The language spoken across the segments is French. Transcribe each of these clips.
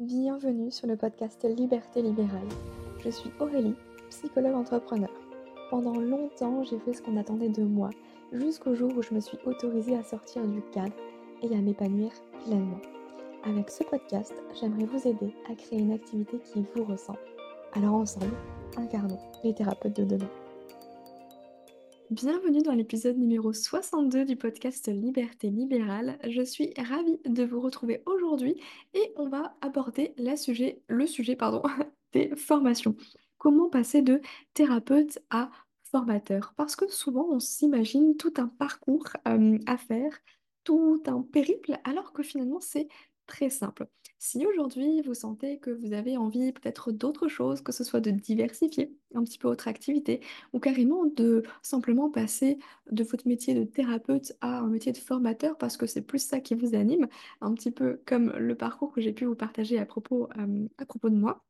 Bienvenue sur le podcast Liberté libérale. Je suis Aurélie, psychologue entrepreneur. Pendant longtemps, j'ai fait ce qu'on attendait de moi, jusqu'au jour où je me suis autorisée à sortir du cadre et à m'épanouir pleinement. Avec ce podcast, j'aimerais vous aider à créer une activité qui vous ressemble. Alors ensemble, incarnons les thérapeutes de demain. Bienvenue dans l'épisode numéro 62 du podcast Liberté libérale. Je suis ravie de vous retrouver aujourd'hui et on va aborder la sujet, le sujet des formations. Comment passer de thérapeute à formateur? Parce que souvent on s'imagine tout un parcours euh, à faire, tout un périple, alors que finalement c'est très simple. Si aujourd'hui vous sentez que vous avez envie peut-être d'autre chose, que ce soit de diversifier un petit peu votre activité ou carrément de simplement passer de votre métier de thérapeute à un métier de formateur parce que c'est plus ça qui vous anime, un petit peu comme le parcours que j'ai pu vous partager à propos, euh, à propos de moi.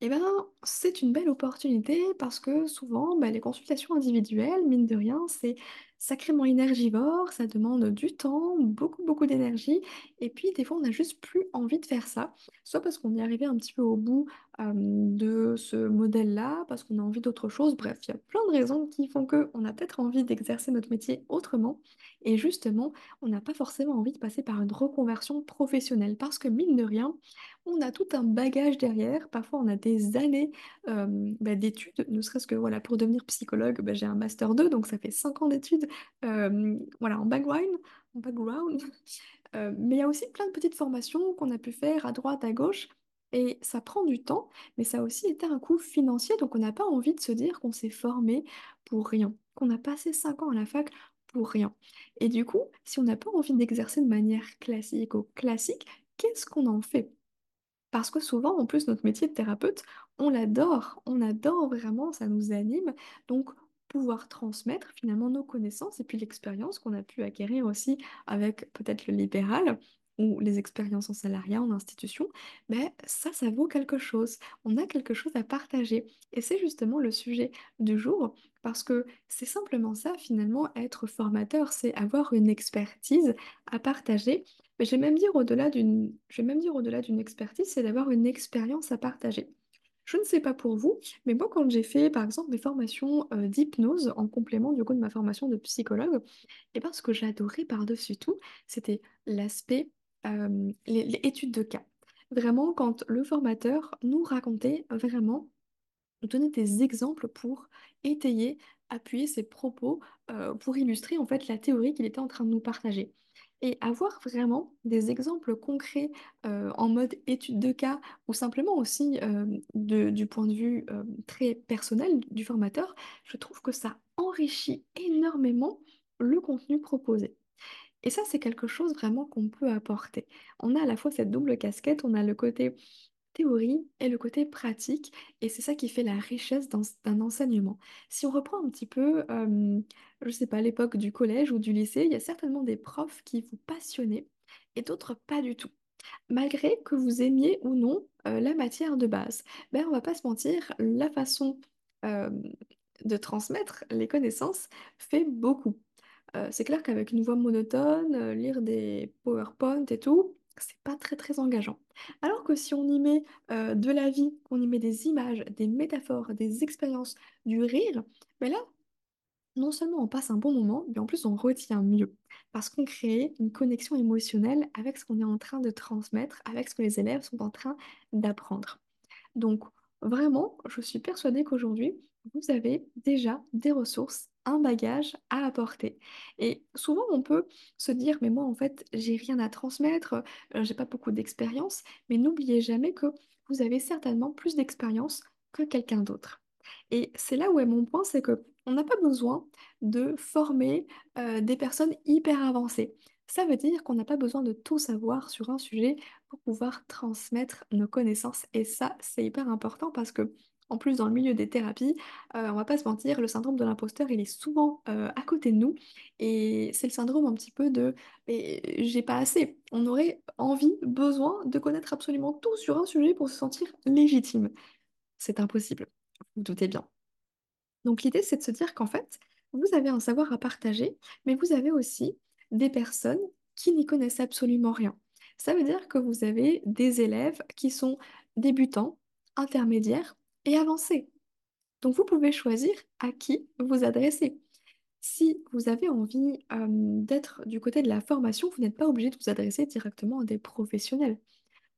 Eh ben, c'est une belle opportunité parce que souvent, bah, les consultations individuelles, mine de rien, c'est sacrément énergivore, ça demande du temps, beaucoup, beaucoup d'énergie. Et puis, des fois, on n'a juste plus envie de faire ça, soit parce qu'on est arrivé un petit peu au bout de ce modèle-là, parce qu'on a envie d'autre chose. Bref, il y a plein de raisons qui font qu'on a peut-être envie d'exercer notre métier autrement. Et justement, on n'a pas forcément envie de passer par une reconversion professionnelle parce que, mine de rien, on a tout un bagage derrière. Parfois, on a des années bah, d'études, ne serait-ce que voilà, pour devenir psychologue, bah, j'ai un master 2, donc ça fait 5 ans d'études voilà, en background. En background. Euh, mais il y a aussi plein de petites formations qu'on a pu faire à droite, à gauche. Et ça prend du temps, mais ça a aussi été un coût financier, donc on n'a pas envie de se dire qu'on s'est formé pour rien, qu'on a passé 5 ans à la fac pour rien. Et du coup, si on n'a pas envie d'exercer de manière classique ou classique, qu'est-ce qu'on en fait? Parce que souvent, en plus, notre métier de thérapeute, on l'adore, on adore vraiment, ça nous anime. Donc, pouvoir transmettre finalement nos connaissances et puis l'expérience qu'on a pu acquérir aussi avec peut-être le libéral ou les expériences en salariat, en institution, mais ça, ça vaut quelque chose. On a quelque chose à partager. Et c'est justement le sujet du jour, parce que c'est simplement ça, finalement, être formateur, c'est avoir une expertise à partager. Mais je vais même dire au-delà d'une expertise, c'est d'avoir une expérience à partager. Je ne sais pas pour vous, mais moi, quand j'ai fait, par exemple, des formations euh, d'hypnose en complément du coup de ma formation de psychologue, et ben, ce que j'adorais par-dessus tout, c'était l'aspect euh, les études de cas. Vraiment, quand le formateur nous racontait vraiment, nous donnait des exemples pour étayer, appuyer ses propos, euh, pour illustrer en fait la théorie qu'il était en train de nous partager. Et avoir vraiment des exemples concrets en mode étude de cas ou simplement aussi du point de vue très personnel du formateur, je trouve que ça enrichit énormément le contenu proposé. Et ça, c'est quelque chose vraiment qu'on peut apporter. On a à la fois cette double casquette, on a le côté théorie et le côté pratique, et c'est ça qui fait la richesse d'un enseignement. Si on reprend un petit peu, je sais pas, l'époque du collège ou du lycée, il y a certainement des profs qui vous passionnaient et d'autres pas du tout. Malgré que vous aimiez ou non la matière de base, ben, on va pas se mentir, la façon de transmettre les connaissances fait beaucoup. C'est clair qu'avec une voix monotone, lire des PowerPoint et tout, c'est pas très très engageant. Alors que si on y met euh, de la vie, qu'on y met des images, des métaphores, des expériences, du rire, ben là, non seulement on passe un bon moment, mais en plus on retient mieux. Parce qu'on crée une connexion émotionnelle avec ce qu'on est en train de transmettre, avec ce que les élèves sont en train d'apprendre. Donc, vraiment, je suis persuadée qu'aujourd'hui, vous avez déjà des ressources, un bagage à apporter. Et souvent, on peut se dire, mais moi, en fait, j'ai rien à transmettre, euh, j'ai pas beaucoup d'expérience, mais n'oubliez jamais que vous avez certainement plus d'expérience que quelqu'un d'autre. Et c'est là où est mon point, c'est que on n'a pas besoin de former euh, des personnes hyper avancées. Ça veut dire qu'on n'a pas besoin de tout savoir sur un sujet pour pouvoir transmettre nos connaissances. Et ça, c'est hyper important parce que, en plus, dans le milieu des thérapies, euh, on va pas se mentir, le syndrome de l'imposteur, il est souvent euh, à côté de nous. Et c'est le syndrome un petit peu de mais j'ai pas assez. On aurait envie, besoin de connaître absolument tout sur un sujet pour se sentir légitime. C'est impossible. Vous vous doutez bien. Donc l'idée, c'est de se dire qu'en fait, vous avez un savoir à partager, mais vous avez aussi des personnes qui n'y connaissent absolument rien. Ça veut dire que vous avez des élèves qui sont débutants, intermédiaires et avancés. Donc vous pouvez choisir à qui vous adresser. Si vous avez envie euh, d'être du côté de la formation, vous n'êtes pas obligé de vous adresser directement à des professionnels.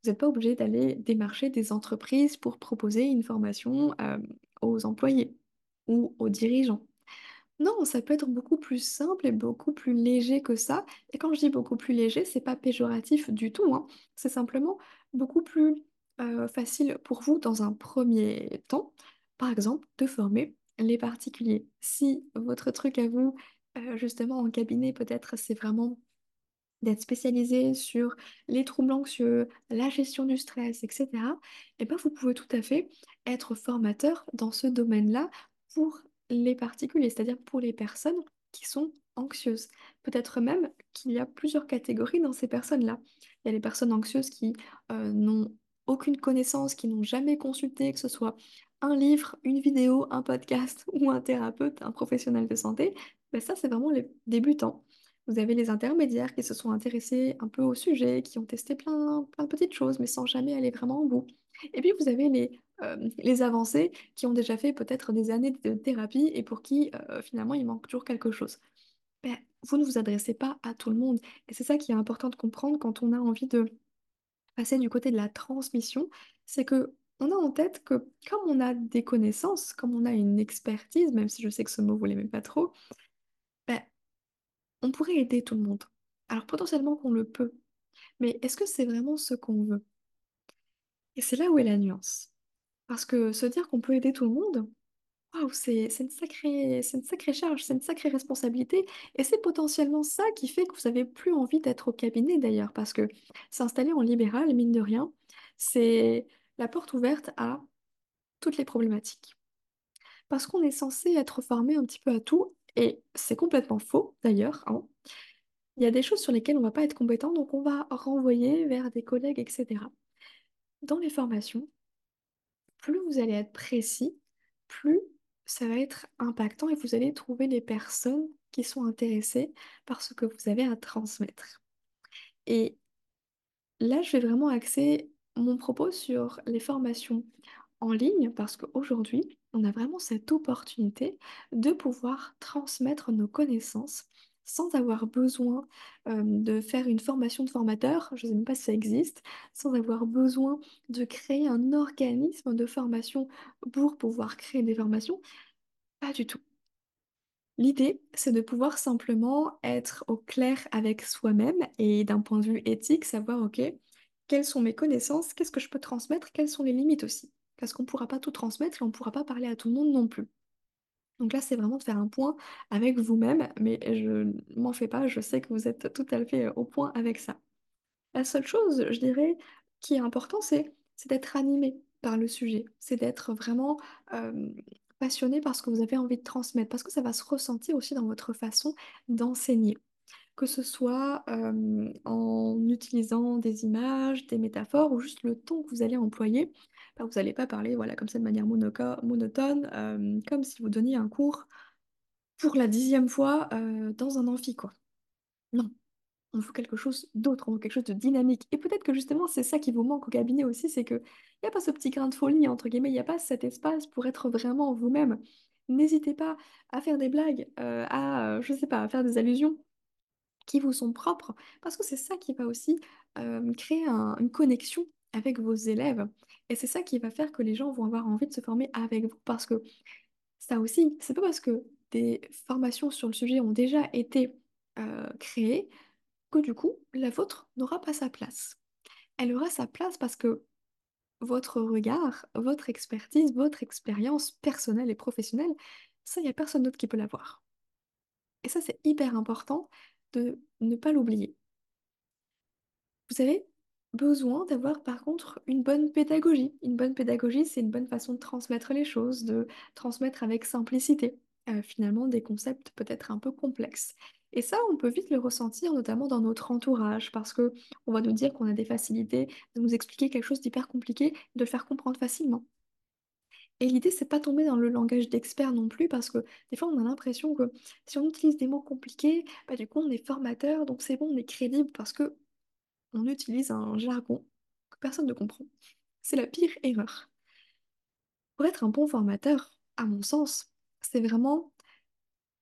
Vous n'êtes pas obligé d'aller démarcher des entreprises pour proposer une formation euh, aux employés ou aux dirigeants. Non, ça peut être beaucoup plus simple et beaucoup plus léger que ça. Et quand je dis beaucoup plus léger, c'est pas péjoratif du tout, hein. C'est simplement beaucoup plus euh, facile pour vous dans un premier temps, par exemple, de former les particuliers. Si votre truc à vous, euh, justement en cabinet, peut-être c'est vraiment d'être spécialisé sur les troubles anxieux, la gestion du stress, etc., et ben vous pouvez tout à fait être formateur dans ce domaine-là pour les particuliers, c'est-à-dire pour les personnes qui sont anxieuses. Peut-être même qu'il y a plusieurs catégories dans ces personnes-là. Il y a les personnes anxieuses qui euh, n'ont aucune connaissance, qui n'ont jamais consulté, que ce soit un livre, une vidéo, un podcast ou un thérapeute, un professionnel de santé. Ben ça, c'est vraiment les débutants. Vous avez les intermédiaires qui se sont intéressés un peu au sujet, qui ont testé plein, plein de petites choses, mais sans jamais aller vraiment au bout. Et puis vous avez les, euh, les qui ont déjà fait peut-être des années de thérapie et pour qui euh, finalement il manque toujours quelque chose. Ben, vous ne vous adressez pas à tout le monde. Et c'est ça qui est important de comprendre quand on a envie de passer du côté de la transmission, c'est que on a en tête que comme on a des connaissances, comme on a une expertise, même si je sais que ce mot vous l'aimez pas trop, ben, on pourrait aider tout le monde. Alors potentiellement qu'on le peut, mais est-ce que c'est vraiment ce qu'on veut? Et c'est là où est la nuance. Parce que se dire qu'on peut aider tout le monde, waouh, c'est une sacrée charge, c'est une sacrée responsabilité. Et c'est potentiellement ça qui fait que vous n'avez plus envie d'être au cabinet d'ailleurs. Parce que s'installer en libéral, mine de rien, c'est la porte ouverte à toutes les problématiques. Parce qu'on est censé être formé un petit peu à tout, et c'est complètement faux d'ailleurs. hein. Il y a des choses sur lesquelles on ne va pas être compétent, donc on va renvoyer vers des collègues, etc. Dans les formations, plus vous allez être précis, plus ça va être impactant et vous allez trouver les personnes qui sont intéressées par ce que vous avez à transmettre. Et là, je vais vraiment axer mon propos sur les formations en ligne parce qu'aujourd'hui, on a vraiment cette opportunité de pouvoir transmettre nos connaissances sans avoir besoin de faire une formation de formateur, je ne sais même pas si ça existe, sans avoir besoin de créer un organisme de formation pour pouvoir créer des formations. Pas du tout. L'idée, c'est de pouvoir simplement être au clair avec soi-même et d'un point de vue éthique, savoir, OK, quelles sont mes connaissances, qu'est-ce que je peux transmettre, quelles sont les limites aussi. Parce qu'on ne pourra pas tout transmettre et on ne pourra pas parler à tout le monde non plus. Donc là, c'est vraiment de faire un point avec vous-même, mais je m'en fais pas, je sais que vous êtes tout à fait au point avec ça. La seule chose, je dirais, qui est important, c'est d'être animé par le sujet, c'est d'être vraiment euh, passionné par ce que vous avez envie de transmettre, parce que ça va se ressentir aussi dans votre façon d'enseigner. Que ce soit en utilisant des images, des métaphores ou juste le ton que vous allez employer, bah, vous n'allez pas parler voilà, comme ça de manière monotone, comme si vous donniez un cours pour la dixième fois dans un amphi, quoi. Non, on veut quelque chose d'autre, on veut quelque chose de dynamique. Et peut-être que justement, c'est ça qui vous manque au cabinet aussi, c'est que il n'y a pas ce petit grain de folie, entre guillemets, il n'y a pas cet espace pour être vraiment vous-même. N'hésitez pas à faire des blagues, à, je sais pas, à faire des allusions qui vous sont propres, parce que c'est ça qui va aussi créer un- une connexion avec vos élèves. Et c'est ça qui va faire que les gens vont avoir envie de se former avec vous, parce que ça aussi, c'est pas parce que des formations sur le sujet ont déjà été créées que du coup, la vôtre n'aura pas sa place. Elle aura sa place parce que votre regard, votre expertise, votre expérience personnelle et professionnelle, ça, il n'y a personne d'autre qui peut l'avoir. Et ça, c'est hyper important de ne pas l'oublier. Vous avez besoin d'avoir par contre une bonne pédagogie. Une bonne pédagogie, c'est une bonne façon de transmettre les choses, de transmettre avec simplicité, euh, finalement des concepts peut-être un peu complexes. Et ça, on peut vite le ressentir, notamment dans notre entourage, parce que on va nous dire qu'on a des facilités de nous expliquer quelque chose d'hyper compliqué, de faire comprendre facilement. Et l'idée, c'est pas tomber dans le langage d'expert non plus, parce que des fois, on a l'impression que si on utilise des mots compliqués, bah, du coup, on est formateur, donc c'est bon, on est crédible, parce que on utilise un jargon que personne ne comprend. C'est la pire erreur. Pour être un bon formateur, à mon sens, c'est vraiment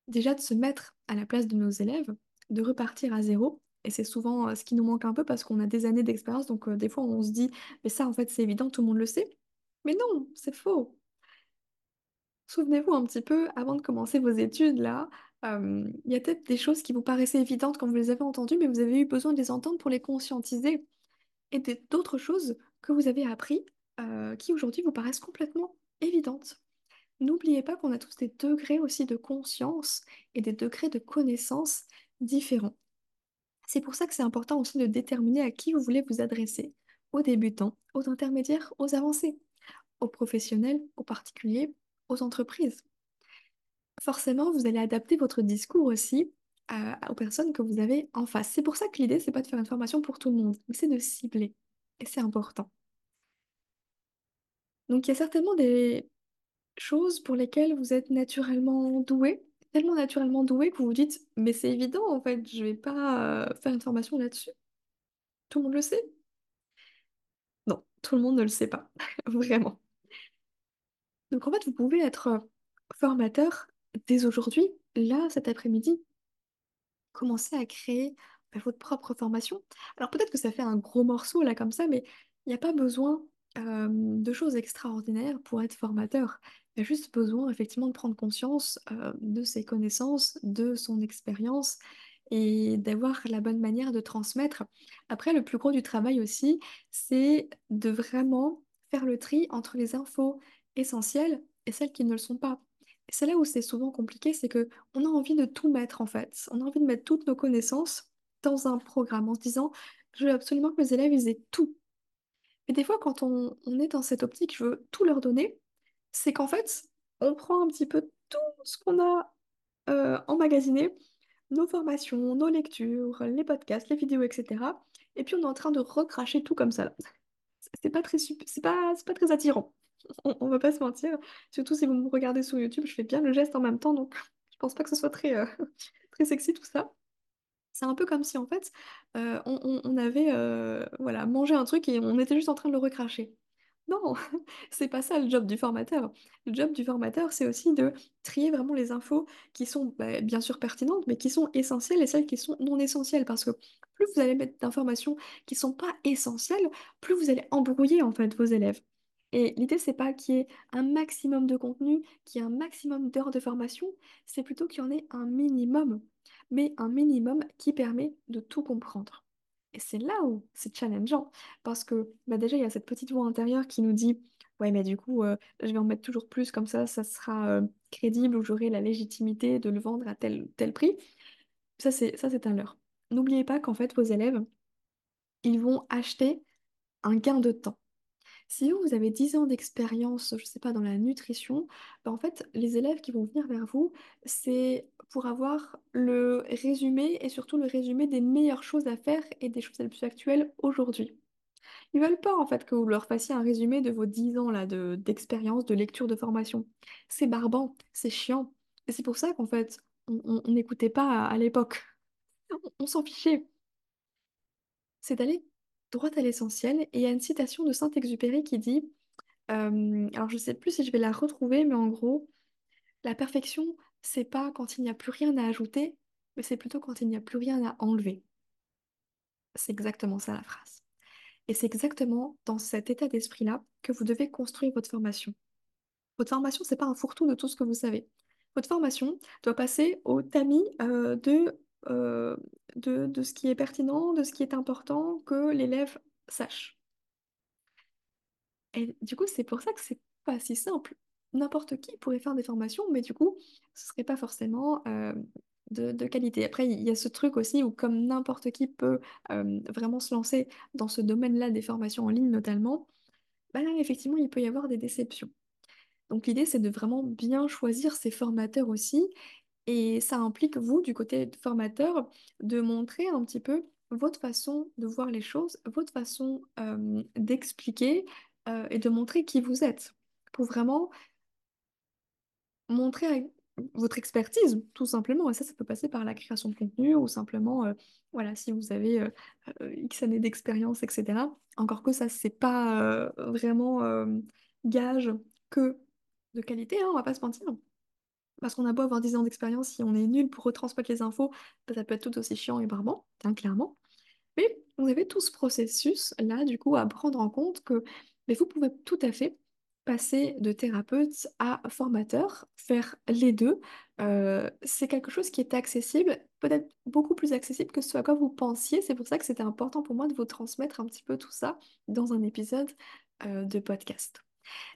déjà de se mettre à la place de nos élèves, de repartir à zéro. Et c'est souvent euh, ce qui nous manque un peu parce qu'on a des années d'expérience, donc euh, des fois on se dit, mais ça en fait c'est évident, tout le monde le sait. Mais non, c'est faux. Souvenez-vous un petit peu, avant de commencer vos études, là, euh, il y a peut-être des choses qui vous paraissaient évidentes quand vous les avez entendues, mais vous avez eu besoin de les entendre pour les conscientiser. Et d'autres choses que vous avez appris, euh, qui aujourd'hui vous paraissent complètement évidentes. N'oubliez pas qu'on a tous des degrés aussi de conscience et des degrés de connaissance différents. C'est pour ça que c'est important aussi de déterminer à qui vous voulez vous adresser, aux débutants, aux intermédiaires, aux avancés, aux professionnels, aux particuliers, aux entreprises. Forcément, vous allez adapter votre discours aussi euh, aux personnes que vous avez en face. C'est pour ça que l'idée, c'est pas de faire une formation pour tout le monde, mais c'est de cibler. Et c'est important. Donc, il y a certainement des choses pour lesquelles vous êtes naturellement doué, tellement naturellement doué que vous vous dites, mais c'est évident, en fait, je vais pas euh, faire une formation là-dessus. Tout le monde le sait? Non, tout le monde ne le sait pas, vraiment. Donc, en fait, vous pouvez être euh, formateur dès aujourd'hui, là, cet après-midi. commencer à créer bah, votre propre formation. Alors peut-être que ça fait un gros morceau là comme ça, mais il n'y a pas besoin de choses extraordinaires pour être formateur. Il y a juste besoin effectivement de prendre conscience de ses connaissances, de son expérience et d'avoir la bonne manière de transmettre. Après, le plus gros du travail aussi, c'est de vraiment faire le tri entre les infos essentielles et celles qui ne le sont pas. Et c'est là où c'est souvent compliqué, c'est que on a envie de tout mettre en fait. On a envie de mettre toutes nos connaissances dans un programme en se disant, je veux absolument que mes élèves aient tout. Mais des fois, quand on, est dans cette optique, je veux tout leur donner, c'est qu'en fait, on prend un petit peu tout ce qu'on a euh, emmagasiné, nos formations, nos lectures, les podcasts, les vidéos, etc. Et puis on est en train de recracher tout comme ça là. C'est pas très, c'est pas, c'est pas très attirant. On, on va pas se mentir. Surtout si vous me regardez sur YouTube, je fais bien le geste en même temps, donc je pense pas que ce soit très, euh, très sexy tout ça. C'est un peu comme si en fait euh, on, avait euh, mangé un truc et on était juste en train de le recracher. Non, c'est pas ça le job du formateur. Le job du formateur, c'est aussi de trier vraiment les infos qui sont bah, bien sûr pertinentes, mais qui sont essentielles et celles qui sont non essentielles. Parce que plus vous allez mettre d'informations qui sont pas essentielles, plus vous allez embrouiller en fait vos élèves. Et l'idée, c'est pas qu'il y ait un maximum de contenu, qu'il y ait un maximum d'heures de formation, c'est plutôt qu'il y en ait un minimum, mais un minimum qui permet de tout comprendre. Et c'est là où c'est challengeant, parce que bah déjà, il y a cette petite voix intérieure qui nous dit, ouais, mais du coup, euh, je vais en mettre toujours plus, comme ça, ça sera euh, crédible, ou j'aurai la légitimité de le vendre à tel, tel prix. Ça, c'est, ça, c'est un leurre. N'oubliez pas qu'en fait, vos élèves, ils vont acheter un gain de temps. Si vous, avez 10 ans d'expérience, je ne sais pas, dans la nutrition, ben, en fait, les élèves qui vont venir vers vous, c'est pour avoir le résumé et surtout le résumé des meilleures choses à faire et des choses les plus actuelles aujourd'hui. Ils veulent pas en fait que vous leur fassiez un résumé de vos 10 ans là de d'expérience, de lecture, de formation. C'est barbant, c'est chiant. Et c'est pour ça qu'en fait, on n'écoutait pas à, à l'époque. On, on s'en fichait. C'est d'aller droit à l'essentiel. Et il y a une citation de Saint-Exupéry qui dit Euh, alors, je sais plus si je vais la retrouver, mais en gros, la perfection, c'est pas quand il n'y a plus rien à ajouter, mais c'est plutôt quand il n'y a plus rien à enlever. C'est exactement ça la phrase. Et c'est exactement dans cet état d'esprit-là que vous devez construire votre formation. Votre formation, c'est pas un fourre-tout de tout ce que vous savez. Votre formation doit passer au tamis euh, de, euh, de, de ce qui est pertinent, de ce qui est important que l'élève sache. Et du coup, c'est pour ça que c'est pas si simple. N'importe qui pourrait faire des formations, mais du coup, ce serait pas forcément euh, de, qualité. Après, il y a ce truc aussi où comme n'importe qui peut euh, vraiment se lancer dans ce domaine-là des formations en ligne notamment, bah là, effectivement, il peut y avoir des déceptions. Donc l'idée, c'est de vraiment bien choisir ses formateurs aussi et ça implique, vous, du côté formateur, de montrer un petit peu votre façon de voir les choses, votre façon d'expliquer et de montrer qui vous êtes, pour vraiment montrer votre expertise, tout simplement. Et ça, ça peut passer par la création de contenu ou simplement, voilà, si vous avez X années d'expérience, etc. Encore que ça, c'est pas vraiment gage que de qualité, hein, on va pas se mentir. Parce qu'on a beau avoir 10 ans d'expérience, si on est nul pour retransmettre les infos, bah, ça peut être tout aussi chiant et barbant, hein, clairement. Mais vous avez tout ce processus-là, du coup, à prendre en compte que mais vous pouvez tout à fait passer de thérapeute à formateur, faire les deux. Euh, c'est quelque chose qui est accessible, peut-être beaucoup plus accessible que ce à quoi vous pensiez. C'est pour ça que c'était important pour moi de vous transmettre un petit peu tout ça dans un épisode euh, de podcast.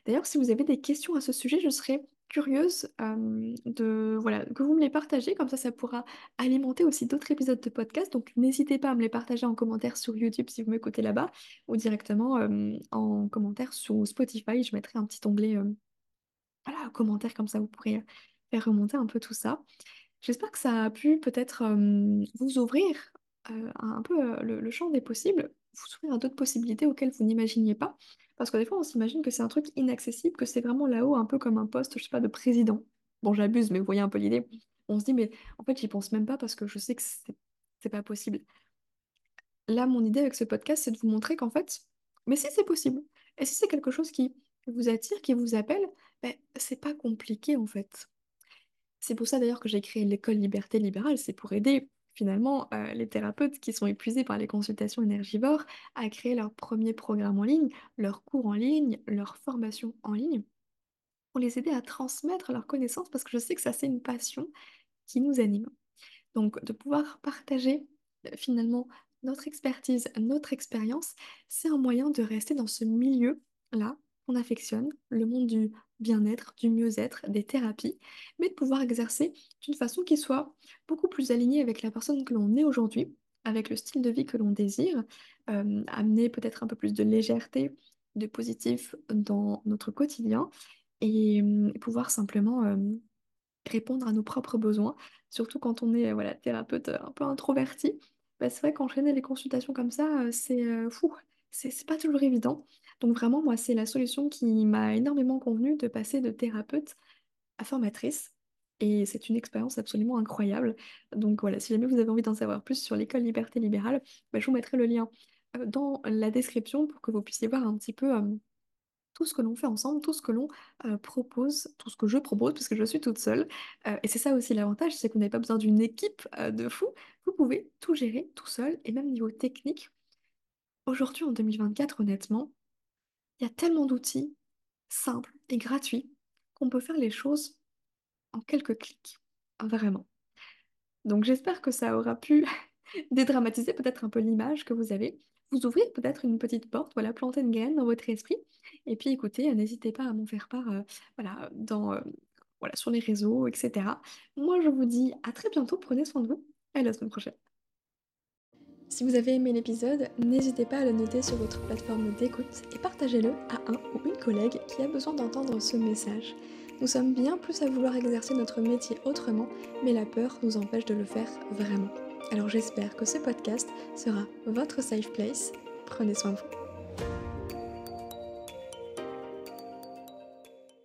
D'ailleurs, si vous avez des questions à ce sujet, je serais curieuse de voilà que vous me les partagez, comme ça ça pourra alimenter aussi d'autres épisodes de podcast. Donc n'hésitez pas à me les partager en commentaire sur YouTube si vous m'écoutez là-bas, ou directement en commentaire sur Spotify. Je mettrai un petit onglet voilà, commentaire, comme ça vous pourrez faire remonter un peu tout ça. J'espère que ça a pu peut-être vous ouvrir un peu le champ des possibles, vous ouvrir à d'autres possibilités auxquelles vous n'imaginiez pas? Parce que des fois, on s'imagine que c'est un truc inaccessible, que c'est vraiment là-haut, un peu comme un poste, je sais pas, de président. Bon, j'abuse, mais vous voyez un peu l'idée. On se dit, mais en fait, j'y pense même pas parce que je sais que c'est pas possible. Là, mon idée avec ce podcast, c'est de vous montrer qu'en fait, mais si c'est possible, et si c'est quelque chose qui vous attire, qui vous appelle, ben, c'est pas compliqué en fait. C'est pour ça d'ailleurs que j'ai créé l'école Liberté Libérale, c'est pour aider finalement euh, les thérapeutes qui sont épuisés par les consultations énergivores à créer leur premier programme en ligne, leur cours en ligne, leur formation en ligne, pour les aider à transmettre leurs connaissances parce que je sais que ça c'est une passion qui nous anime. Donc, de pouvoir partager euh, finalement notre expertise, notre expérience, c'est un moyen de rester dans ce milieu-là qu'on affectionne, le monde du bien-être, du mieux-être, des thérapies, mais de pouvoir exercer d'une façon qui soit beaucoup plus alignée avec la personne que l'on est aujourd'hui, avec le style de vie que l'on désire, euh, amener peut-être un peu plus de légèreté, de positif dans notre quotidien et euh, pouvoir simplement répondre à nos propres besoins, surtout quand on est voilà, thérapeute un peu introverti. Bah, c'est vrai qu'enchaîner les consultations comme ça, c'est fou, c'est pas toujours évident. Donc vraiment, moi, c'est la solution qui m'a énormément convenu de passer de thérapeute à formatrice. Et c'est une expérience absolument incroyable. Donc voilà, si jamais vous avez envie d'en savoir plus sur l'école Liberté Libérale, bah, je vous mettrai le lien dans la description pour que vous puissiez voir un petit peu tout ce que l'on fait ensemble, tout ce que l'on propose, tout ce que je propose, parce que je suis toute seule. Et c'est ça aussi l'avantage, c'est vous n'avez pas besoin d'une équipe de fous. Vous pouvez tout gérer tout seul, et même niveau technique. Aujourd'hui, en 2024, honnêtement, il y a tellement d'outils simples et gratuits qu'on peut faire les choses en quelques clics. Vraiment. Donc j'espère que ça aura pu dédramatiser peut-être un peu l'image que vous avez, vous ouvrir peut-être une petite porte, voilà, planter une graine dans votre esprit. Et puis écoutez, euh, n'hésitez pas à m'en faire part, euh, euh, voilà, sur les réseaux, etc. Moi, je vous dis à très bientôt, prenez soin de vous, et à la semaine prochaine. Si vous avez aimé l'épisode, n'hésitez pas à le noter sur votre plateforme d'écoute et partagez-le à un ou une collègue qui a besoin d'entendre ce message. Nous sommes bien plus à vouloir exercer notre métier autrement, mais la peur nous empêche de le faire vraiment. Alors j'espère que ce podcast sera votre safe place. Prenez soin de vous.